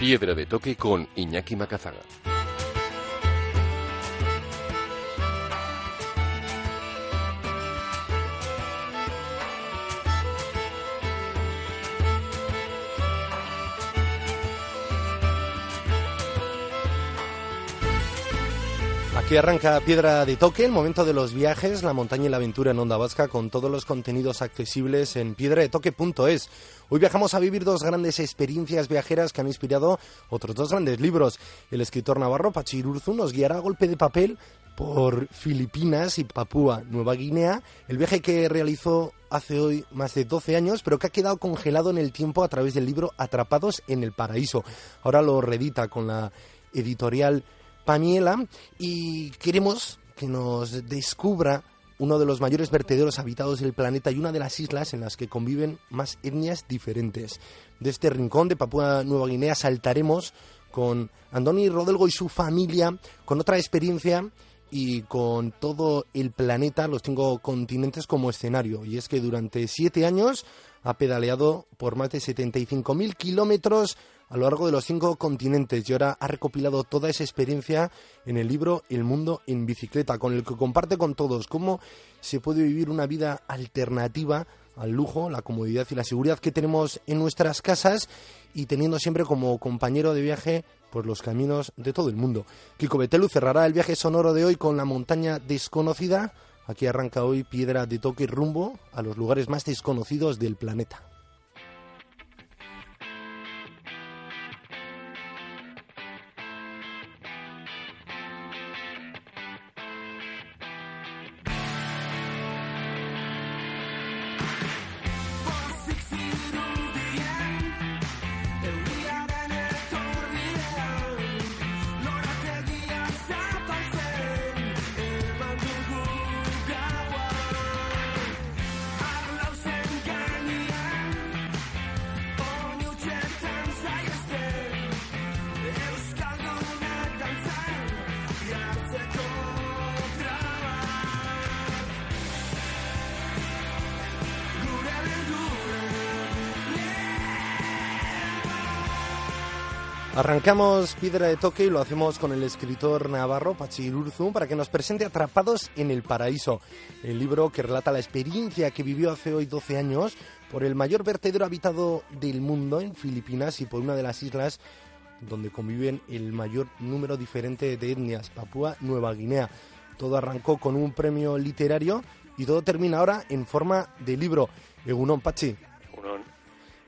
Piedra de toque con Iñaki Macazaga. Aquí arranca Piedra de Toque, el momento de los viajes, la montaña y la aventura en Onda Vasca, con todos los contenidos accesibles en piedradetoque.es. Hoy viajamos a vivir dos grandes experiencias viajeras que han inspirado otros dos grandes libros. El escritor navarro Pachirurzu nos guiará a golpe de papel por Filipinas y Papúa Nueva Guinea, el viaje que realizó hace hoy más de 12 años, pero que ha quedado congelado en el tiempo a través del libro Atrapados en el Paraíso. Ahora lo redita con la editorial Paniela y queremos que nos descubra uno de los mayores vertederos habitados del planeta y una de las islas en las que conviven más etnias diferentes. De este rincón de Papúa Nueva Guinea saltaremos con Andoni Rodelgo y su familia, con otra experiencia y con todo el planeta, los cinco continentes como escenario. Y es que durante siete años ha pedaleado por más de 75.000 kilómetros a lo largo de los cinco continentes y ahora ha recopilado toda esa experiencia en el libro El mundo en bicicleta, con el que comparte con todos cómo se puede vivir una vida alternativa al lujo, la comodidad y la seguridad que tenemos en nuestras casas y teniendo siempre como compañero de viaje por los caminos de todo el mundo. Kiko Betelu cerrará el viaje sonoro de hoy con la montaña desconocida. Aquí arranca hoy Piedra de Toque rumbo a los lugares más desconocidos del planeta. Arrancamos Piedra de Toque y lo hacemos con el escritor navarro Pachirurzu para que nos presente Atrapados en el Paraíso, el libro que relata la experiencia que vivió hace hoy 12 años por el mayor vertedero habitado del mundo en Filipinas y por una de las islas donde conviven el mayor número diferente de etnias, Papúa Nueva Guinea. Todo arrancó con un premio literario y todo termina ahora en forma de libro. Egunon Pachi.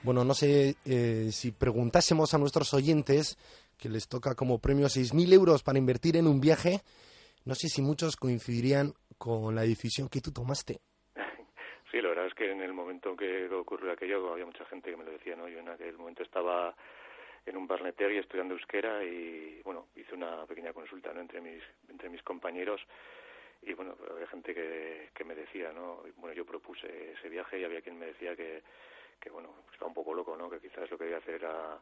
Bueno, no sé eh, si preguntásemos a nuestros oyentes que les toca como premio 6.000 euros para invertir en un viaje, no sé si muchos coincidirían con la decisión que tú tomaste. Sí, la verdad es que en el momento que ocurrió aquello había mucha gente que me lo decía, ¿no? Yo en aquel momento estaba en un y estudiando euskera y, bueno, hice una pequeña consulta, ¿no? Entre mis, entre mis compañeros y, bueno, había gente que, que me decía, ¿no? Bueno, yo propuse ese viaje y había quien me decía que que bueno, está un poco loco, ¿no? Que quizás lo que voy a hacer era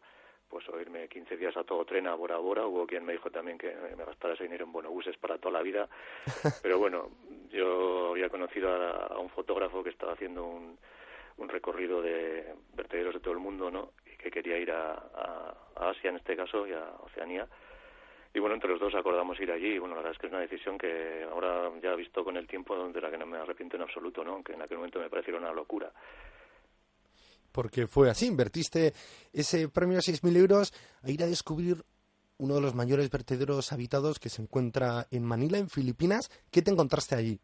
pues oírme 15 días a todo tren a Bora Bora. Hubo quien me dijo también que me gastara ese dinero en bonobuses para toda la vida. Pero bueno, yo había conocido a, un fotógrafo que estaba haciendo un, un recorrido de vertederos de todo el mundo, ¿no? Y que quería ir a, a, Asia en este caso y a Oceanía. Y bueno, entre los dos acordamos ir allí. Y bueno, la verdad es que es una decisión que ahora ya he visto con el tiempo de la que no me arrepiento en absoluto, ¿no? Aunque en aquel momento me pareció una locura porque fue así, invertiste ese premio de 6.000 euros a ir a descubrir uno de los mayores vertederos habitados que se encuentra en Manila, en Filipinas. ¿Qué te encontraste allí?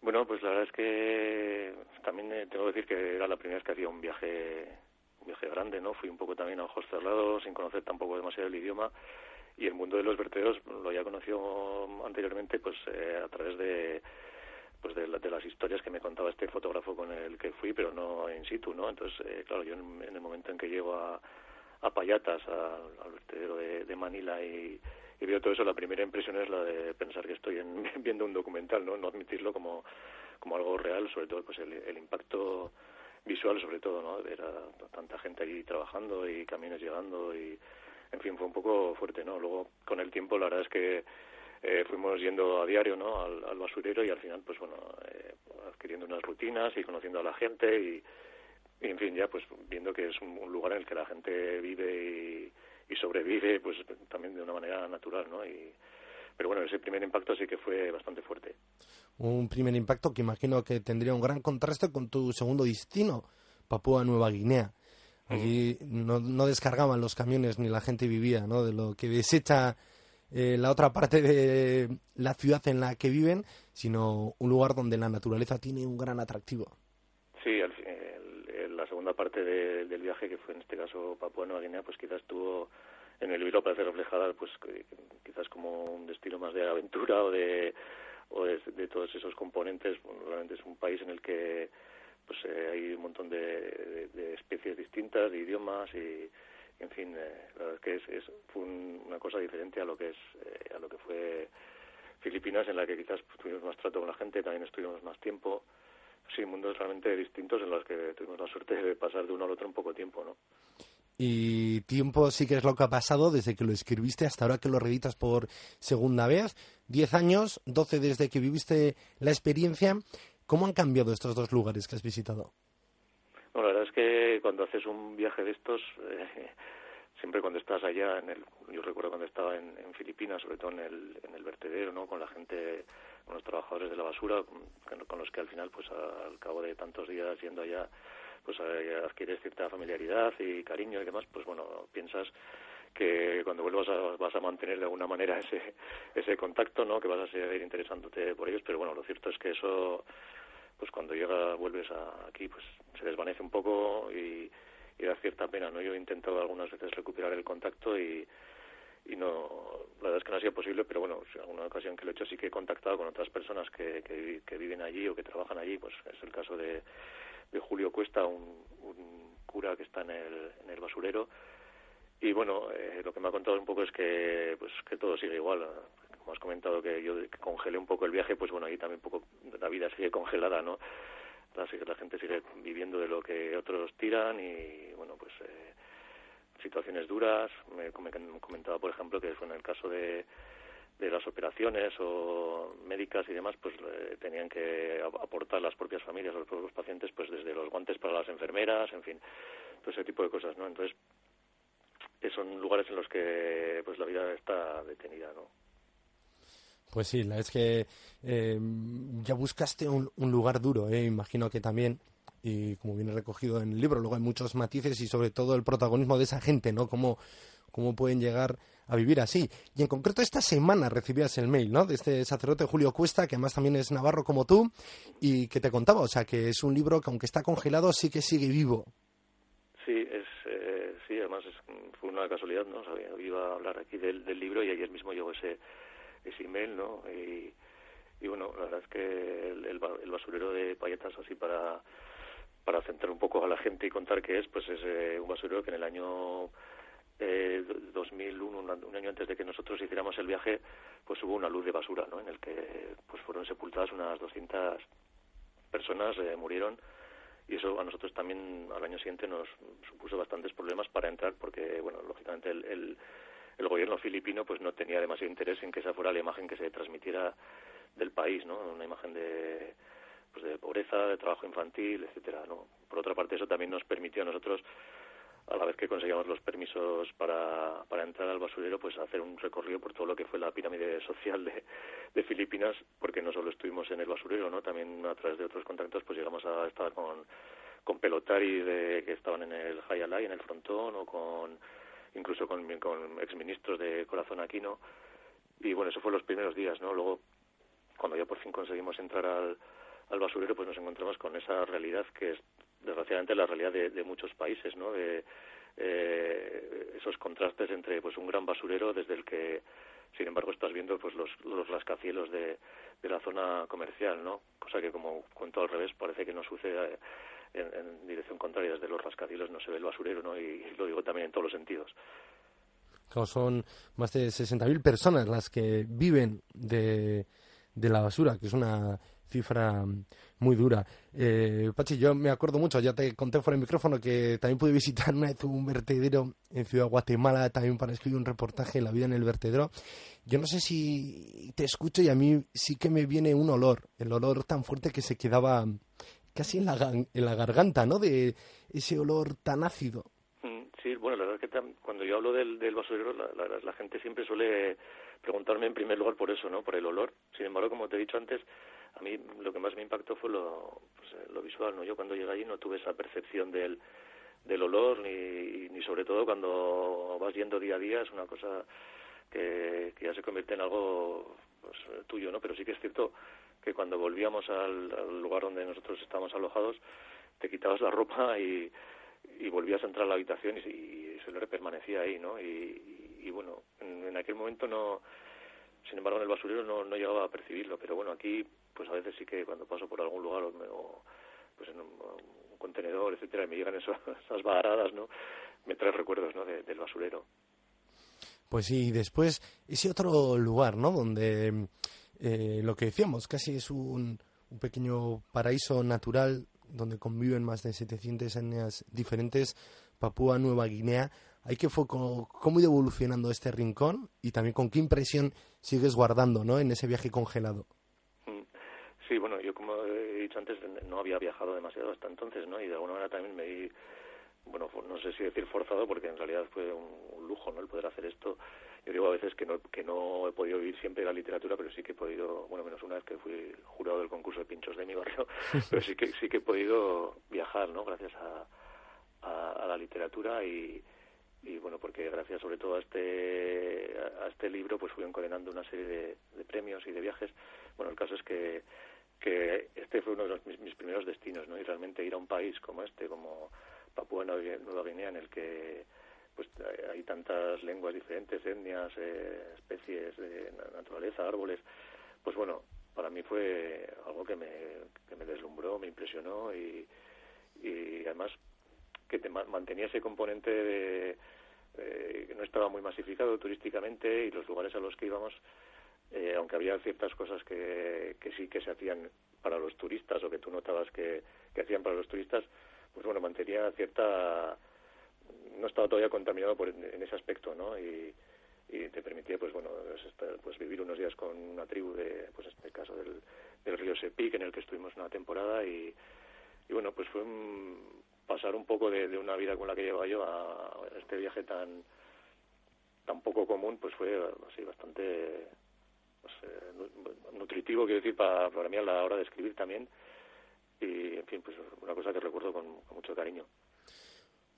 Bueno, pues la verdad es que también eh, tengo que decir que era la primera vez que hacía un viaje, un viaje grande, ¿no? Fui un poco también a ojos cerrados, sin conocer tampoco demasiado el idioma. Y el mundo de los vertederos lo había conocido anteriormente pues eh, a través de pues de, las historias que me contaba este fotógrafo con el que fui, pero no in situ, ¿no? Entonces, eh, claro, yo en, el momento en que llego a, a Payatas, al vertedero de, Manila y, y, veo todo eso, la primera impresión es la de pensar que estoy viendo un documental, ¿no? No admitirlo como, como algo real, sobre todo pues el, el impacto visual sobre todo, ¿no? Ver a tanta gente allí trabajando y camiones llegando y, en fin, fue un poco fuerte, ¿no? Luego, con el tiempo, la verdad es que eh, fuimos yendo a diario, ¿no? Al, basurero y al final, pues bueno, eh, adquiriendo unas rutinas y conociendo a la gente y, en fin, ya pues viendo que es un, lugar en el que la gente vive y, y, sobrevive, pues también de una manera natural, ¿no? Y, pero bueno, ese primer impacto sí que fue bastante fuerte un primer impacto que imagino que tendría un gran contraste con tu segundo destino, Papúa Nueva Guinea. Allí no, no descargaban los camiones ni la gente vivía, ¿no? De lo que desecha eh, la otra parte de la ciudad en la que viven, sino un lugar donde la naturaleza tiene un gran atractivo. Sí, la segunda parte del viaje, que fue en este caso Papúa Nueva Guinea, pues quizás tuvo en el libro parece reflejada, pues quizás como un destino más de aventura o de o de, todos esos componentes, realmente es un país en el que pues eh, hay un montón de, especies distintas, de idiomas y, en fin, eh, la verdad es que es, es fue una cosa diferente a lo que es eh, a lo que fue Filipinas, en la que quizás pues, tuvimos más trato con la gente, también estuvimos más tiempo. Sí, mundos realmente distintos en los que tuvimos la suerte de pasar de uno al otro un poco tiempo, ¿no? Y tiempo sí que es lo que ha pasado desde que lo escribiste hasta ahora que lo reeditas por segunda vez. Diez años, doce desde que viviste la experiencia. ¿Cómo han cambiado estos dos lugares que has visitado? Cuando haces un viaje de estos, eh, siempre cuando estás allá, en el, yo recuerdo cuando estaba en, Filipinas, sobre todo en el, en el vertedero, ¿no? con la gente, con los trabajadores de la basura, con, con los que al final, pues al cabo de tantos días yendo allá, pues eh, adquieres cierta familiaridad y cariño y demás, pues bueno, piensas que cuando vuelvas a, vas a mantener de alguna manera ese ese contacto, ¿no? Que vas a seguir interesándote por ellos, pero bueno, lo cierto es que eso pues cuando llega vuelves a, aquí pues se desvanece un poco y, da cierta pena, ¿no? Yo he intentado algunas veces recuperar el contacto y y no la verdad es que no ha sido posible pero bueno en alguna ocasión que lo he hecho sí que he contactado con otras personas que, que, que viven allí o que trabajan allí pues es el caso de de Julio Cuesta, un, cura que está en el, en el basurero. Y bueno, eh, lo que me ha contado un poco es que, pues, que todo sigue igual. Como has comentado que yo congelé un poco el viaje, pues bueno, ahí también un poco la vida sigue congelada, ¿no? Así que la gente sigue viviendo de lo que otros tiran y, bueno, pues eh, situaciones duras. Me, me comentaba, por ejemplo, que fue en el caso de de las operaciones o médicas y demás, pues eh, tenían que aportar las propias familias, los propios pacientes, pues desde los guantes para las enfermeras, en fin, todo ese tipo de cosas, ¿no? Entonces, son lugares en los que pues la vida está detenida, ¿no? Pues sí, la es que eh, ya buscaste un, un lugar duro, ¿eh? imagino que también y como viene recogido en el libro, luego hay muchos matices y sobre todo el protagonismo de esa gente, ¿no? Cómo, cómo pueden llegar a vivir así. Y en concreto esta semana recibías el mail, ¿no? De este sacerdote Julio Cuesta, que además también es navarro como tú, y que te contaba, o sea, que es un libro que aunque está congelado sí que sigue vivo. Sí, es, eh, sí, además fue una casualidad, ¿no? O iba a hablar aquí del, libro y ayer mismo llegó ese, ese email, ¿no? Y, bueno, la verdad es que el, basurero de Payetas, así para para centrar un poco a la gente y contar qué es, pues es eh, un basurero que en el año eh, 2001, un año antes de que nosotros hiciéramos el viaje, pues hubo una luz de basura, ¿no? En el que pues fueron sepultadas unas 200 personas, eh, murieron y eso a nosotros también al año siguiente nos supuso bastantes problemas para entrar porque, bueno, lógicamente el, el, el gobierno filipino pues no tenía demasiado interés en que esa fuera la imagen que se transmitiera del país, ¿no? Una imagen de pues de pobreza, de trabajo infantil, etcétera, ¿no? Por otra parte eso también nos permitió a nosotros a la vez que conseguíamos los permisos para, para entrar al basurero, pues hacer un recorrido por todo lo que fue la pirámide social de, Filipinas, porque no solo estuvimos en el basurero, ¿no? También a través de otros contactos, pues llegamos a estar con, con pelotari de, que estaban en el Hayalay, en el frontón, o con incluso con, con exministros de Corazón Aquino. Y bueno, eso fue los primeros días, ¿no? Luego, cuando ya por fin conseguimos entrar al, al basurero, pues nos encontramos con esa realidad que es desgraciadamente la realidad de, muchos países, ¿no? De eh, esos contrastes entre pues un gran basurero desde el que sin embargo estás viendo pues los, los rascacielos de, de la zona comercial, ¿no? Cosa que como cuento al revés parece que no sucede en, dirección contraria, desde los rascacielos no se ve el basurero, ¿no? Y, lo digo también en todos los sentidos. son más de 60.000 personas las que viven de, de la basura, que es una cifra muy dura. Eh, Pachi, yo me acuerdo mucho, ya te conté fuera del micrófono que también pude visitar una vez un vertedero en Ciudad Guatemala también para escribir un reportaje La vida en el vertedero. Yo no sé si te escucho y a mí sí que me viene un olor, el olor tan fuerte que se quedaba casi en la, en la garganta, ¿no? De ese olor tan ácido. Mm, sí, bueno, la verdad es que cuando yo hablo del, del basurero, la, la gente siempre suele preguntarme en primer lugar por eso, ¿no? Por el olor. Sin embargo, como te he dicho antes, a mí lo que más me impactó fue lo, pues, eh, lo visual, ¿no? Yo cuando llegué allí no tuve esa percepción del, del olor, ni, ni sobre todo cuando vas yendo día a día, es una cosa que, que ya se convierte en algo pues, tuyo, ¿no? Pero sí que es cierto que cuando volvíamos al, lugar donde nosotros estábamos alojados, te quitabas la ropa y, y volvías a entrar a la habitación y, y olor permanecía ahí, ¿no? Y, y, bueno, en, en, aquel momento no, sin embargo en el basurero no, llegaba a percibirlo, pero bueno, aquí pues a veces sí que cuando paso por algún lugar o, pues en un, contenedor, etcétera, y me llegan esas varadas, ¿no? Me trae recuerdos, ¿no? del basurero. Pues sí, después ese otro lugar, ¿no? Donde eh, lo que decíamos, casi es un, un, pequeño paraíso natural donde conviven más de 700 etnias diferentes, Papúa Nueva Guinea. Hay que fue cómo, cómo ido evolucionando este rincón y también con qué impresión sigues guardando, ¿no? En ese viaje congelado. Sí, bueno, yo como he dicho antes, no había viajado demasiado hasta entonces, ¿no? Y de alguna manera también me di, bueno, no sé si decir forzado, porque en realidad fue un, lujo, ¿no? El poder hacer esto. Yo digo a veces que no, que no he podido vivir siempre la literatura, pero sí que he podido, bueno, menos una vez que fui jurado del concurso de pinchos de mi barrio, pero sí que sí que he podido viajar, ¿no? Gracias a, a, la literatura y, y bueno porque gracias sobre todo a este a este libro pues fui encadenando una serie de, de, premios y de viajes bueno el caso es que que este fue uno de mis, primeros destinos, ¿no? Y realmente ir a un país como este, como Papúa Nueva Guinea, en el que pues hay tantas lenguas diferentes, etnias, eh, especies de naturaleza, árboles, pues bueno, para mí fue algo que me, que me deslumbró, me impresionó y, y además que te mantenía ese componente de, que no estaba muy masificado turísticamente y los lugares a los que íbamos eh, aunque había ciertas cosas que, que sí que se hacían para los turistas o que tú notabas que, que hacían para los turistas, pues bueno, mantenía cierta... no estaba todavía contaminado por, en ese aspecto, ¿no? Y, te permitía, pues bueno, pues vivir unos días con una tribu de, pues en este caso del, río Sepic, en el que estuvimos una temporada y, bueno, pues fue pasar un poco de, una vida con la que llevaba yo a este viaje tan tan poco común, pues fue así bastante pues, eh, nutritivo, quiero decir, para, para mí a la hora de escribir también. Y, en fin, pues una cosa que recuerdo con, mucho cariño.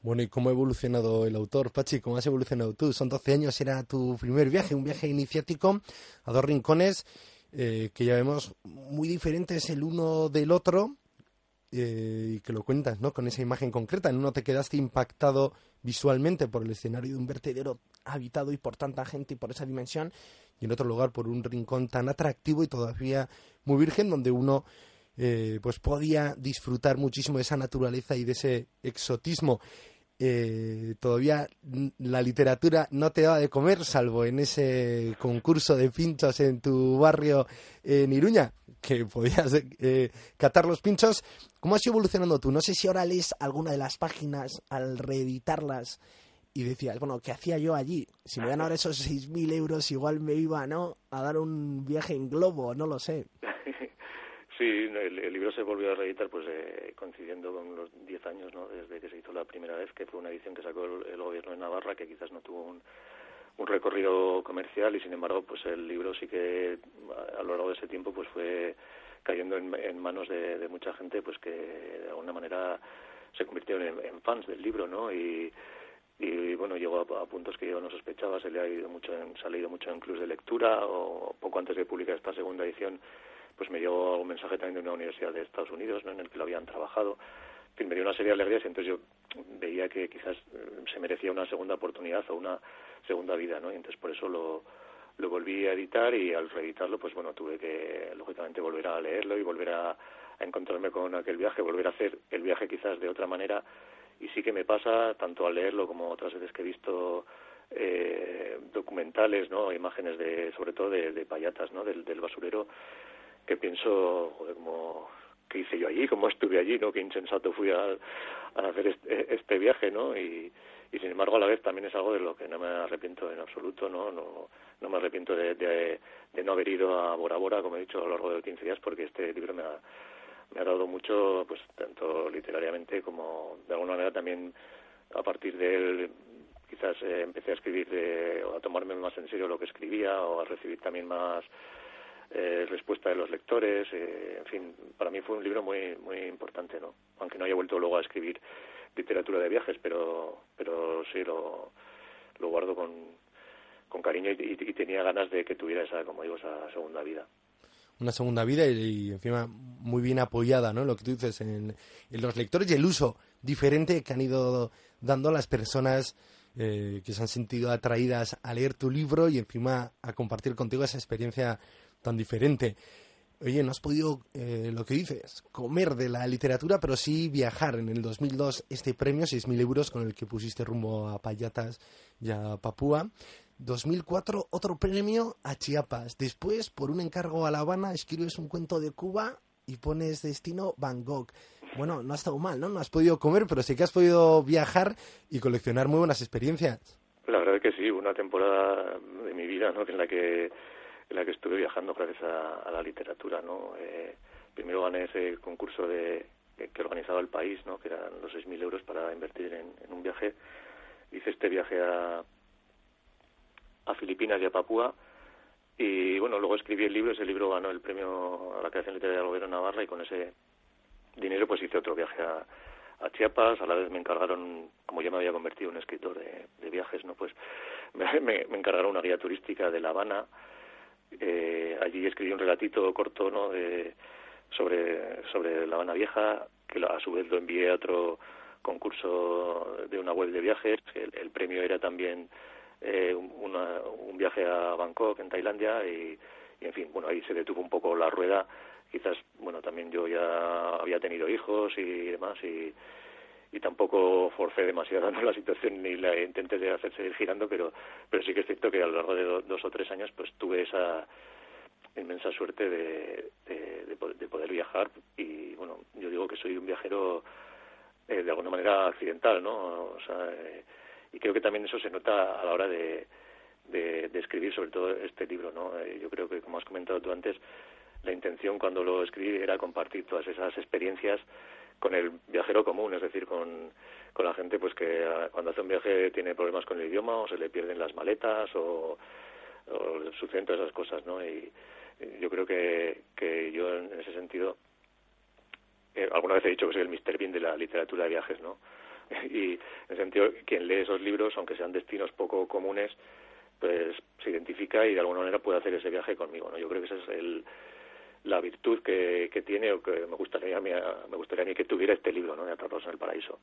Bueno, ¿y cómo ha evolucionado el autor, Pachi? ¿Cómo has evolucionado tú? Son 12 años, era tu primer viaje, un viaje iniciático a dos rincones eh, que ya vemos muy diferentes el uno del otro eh, y que lo cuentas, ¿no? Con esa imagen concreta. En uno te quedaste impactado visualmente por el escenario de un vertedero habitado y por tanta gente y por esa dimensión y en otro lugar por un rincón tan atractivo y todavía muy virgen donde uno eh, pues podía disfrutar muchísimo de esa naturaleza y de ese exotismo. Eh, todavía la literatura no te daba de comer, salvo en ese concurso de pinchos en tu barrio en Iruña, que podías eh, catar los pinchos. ¿Cómo has ido evolucionando tú? No sé si ahora lees alguna de las páginas al reeditarlas y decías, bueno, ¿qué hacía yo allí? Si me dan ahora esos 6.000 euros, igual me iba, ¿no? A dar un viaje en globo, no lo sé. Sí, el, libro se volvió a reeditar pues eh, coincidiendo con los 10 años, ¿no? Desde que se hizo la primera vez, que fue una edición que sacó el, gobierno de Navarra, que quizás no tuvo un, un recorrido comercial y sin embargo pues el libro sí que a lo largo de ese tiempo pues fue cayendo en, en manos de, mucha gente pues que de alguna manera se convirtieron en, en fans del libro, ¿no? Y y bueno llegó a, puntos que yo no sospechaba se le ha ido mucho en, se ha leído mucho en clubs de lectura o poco antes de publicar esta segunda edición pues me llegó un mensaje también de una universidad de Estados Unidos ¿no? en el que lo habían trabajado me dio una serie de alegrías y entonces yo veía que quizás eh, se merecía una segunda oportunidad o una segunda vida no y entonces por eso lo lo volví a editar y al reeditarlo, pues bueno, tuve que, lógicamente, volver a leerlo y volver a, encontrarme con aquel viaje, volver a hacer el viaje quizás de otra manera. Y sí que me pasa, tanto al leerlo como otras veces que he visto eh, documentales, ¿no? Imágenes de, sobre todo de, de payatas, ¿no? Del, del basurero, que pienso, joder, como, ¿qué hice yo allí? ¿Cómo estuve allí? ¿No? Qué insensato fui a, a hacer este, este viaje, ¿no? Y, y sin embargo a la vez también es algo de lo que no me arrepiento en absoluto, no no, no me arrepiento de, de, de, no haber ido a Bora Bora, como he dicho, a lo largo de 15 días, porque este libro me ha, me ha dado mucho, pues tanto literariamente como de alguna manera también a partir de él quizás eh, empecé a escribir de, o a tomarme más en serio lo que escribía o a recibir también más eh, respuesta de los lectores, eh, en fin, para mí fue un libro muy muy importante, ¿no? Aunque no haya vuelto luego a escribir literatura de viajes, pero, pero sí lo, lo guardo con, con cariño y, y, tenía ganas de que tuviera esa, como digo, esa segunda vida. Una segunda vida y, encima muy bien apoyada, ¿no? Lo que tú dices en, en, los lectores y el uso diferente que han ido dando las personas eh, que se han sentido atraídas a leer tu libro y encima a compartir contigo esa experiencia tan diferente oye, no has podido, eh, lo que dices, comer de la literatura, pero sí viajar. En el 2002 este premio, 6.000 euros, con el que pusiste rumbo a Payatas y a Papúa. 2004 otro premio a Chiapas. Después, por un encargo a La Habana, escribes un cuento de Cuba y pones destino Bangkok. Bueno, no ha estado mal, ¿no? No has podido comer, pero sí que has podido viajar y coleccionar muy buenas experiencias. La verdad es que sí, una temporada de mi vida, ¿no? En la que en la que estuve viajando gracias a, a la literatura, ¿no? Eh, primero gané ese concurso de que organizaba el país, ¿no? Que eran los 6.000 euros para invertir en, un viaje. Hice este viaje a, a Filipinas y a Papúa y bueno, luego escribí el libro, ese libro ganó el premio a la creación literaria del gobierno Navarra y con ese dinero pues hice otro viaje a, Chiapas, a la vez me encargaron, como ya me había convertido en escritor de, de viajes, ¿no? Pues me encargaron una guía turística de La Habana, eh, allí escribí un relatito corto ¿no? de, sobre, sobre La Habana Vieja, que a su vez lo envié a otro concurso de una web de viajes. El, el premio era también eh, una, un viaje a Bangkok, en Tailandia, y, y, en fin, bueno, ahí se detuvo un poco la rueda. Quizás, bueno, también yo ya había tenido hijos y demás, y, y tampoco forcé demasiado ¿no? la situación ni la intenté de hacer seguir girando, pero, pero sí que es cierto que a lo largo de do, dos o tres años pues tuve esa inmensa suerte de, de, de, de poder viajar y bueno, yo digo que soy un viajero eh, de alguna manera accidental, ¿no? O sea, eh, y creo que también eso se nota a la hora de, de, de escribir sobre todo este libro, ¿no? Eh, yo creo que como has comentado tú antes, la intención cuando lo escribí era compartir todas esas experiencias con el viajero común, es decir, con, con la gente pues que cuando hace un viaje tiene problemas con el idioma o se le pierden las maletas o, o suceden todas esas cosas, ¿no? Y, yo creo que, que yo en ese sentido eh, alguna vez he dicho que soy el Mr. Bean de la literatura de viajes, ¿no? y en el sentido quien lee esos libros, aunque sean destinos poco comunes, pues se identifica y de alguna manera puede hacer ese viaje conmigo, ¿no? Yo creo que ese es el la virtud que, que, tiene o que me gustaría mí, me gustaría a mí que tuviera este libro, ¿no? De Atrapados en el Paraíso.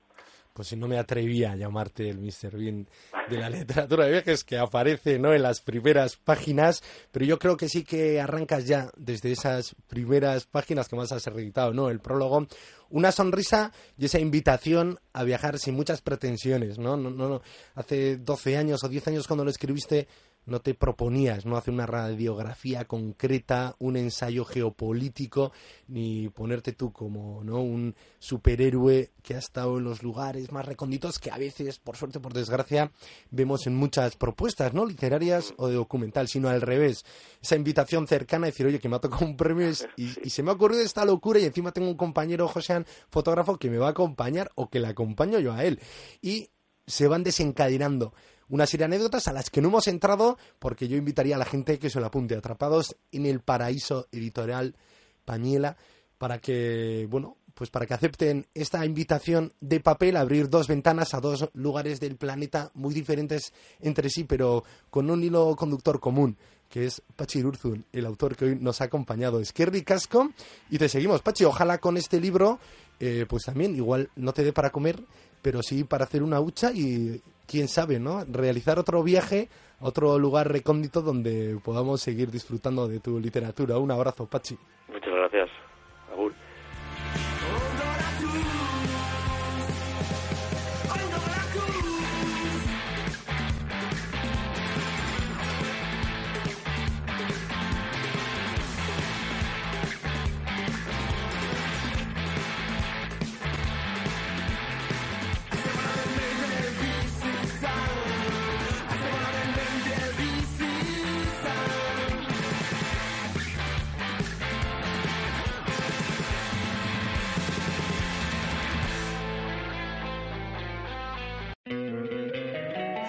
Pues si no me atrevía a llamarte el Mr. Bean de la literatura de viajes que aparece, ¿no? En las primeras páginas, pero yo creo que sí que arrancas ya desde esas primeras páginas que más has reeditado, ¿no? El prólogo, una sonrisa y esa invitación a viajar sin muchas pretensiones, ¿no? No, no, no. Hace 12 años o 10 años cuando lo escribiste no te proponías no hacer una radiografía concreta, un ensayo geopolítico, ni ponerte tú como no un superhéroe que ha estado en los lugares más recónditos que a veces, por suerte, por desgracia, vemos en muchas propuestas, ¿no? literarias o de documental, sino al revés. Esa invitación cercana a decir, oye, que me ha tocado un premio y, y se me ha ocurrido esta locura y encima tengo un compañero, Josean, fotógrafo, que me va a acompañar o que le acompaño yo a él. Y se van desencadenando una serie de anécdotas a las que no hemos entrado porque yo invitaría a la gente que se lo apunte atrapados en el paraíso editorial Pañela para que, bueno, pues para que acepten esta invitación de papel, abrir dos ventanas a dos lugares del planeta muy diferentes entre sí, pero con un hilo conductor común, que es Pachi Urzun, el autor que hoy nos ha acompañado. Es que ricasco. Y te seguimos, Pachi. Ojalá con este libro, eh, pues también, igual no te dé para comer, pero sí para hacer una hucha y quién sabe, ¿no? Realizar otro viaje otro lugar recóndito donde podamos seguir disfrutando de tu literatura. Un abrazo, Pachi. Muchas gracias. Agur.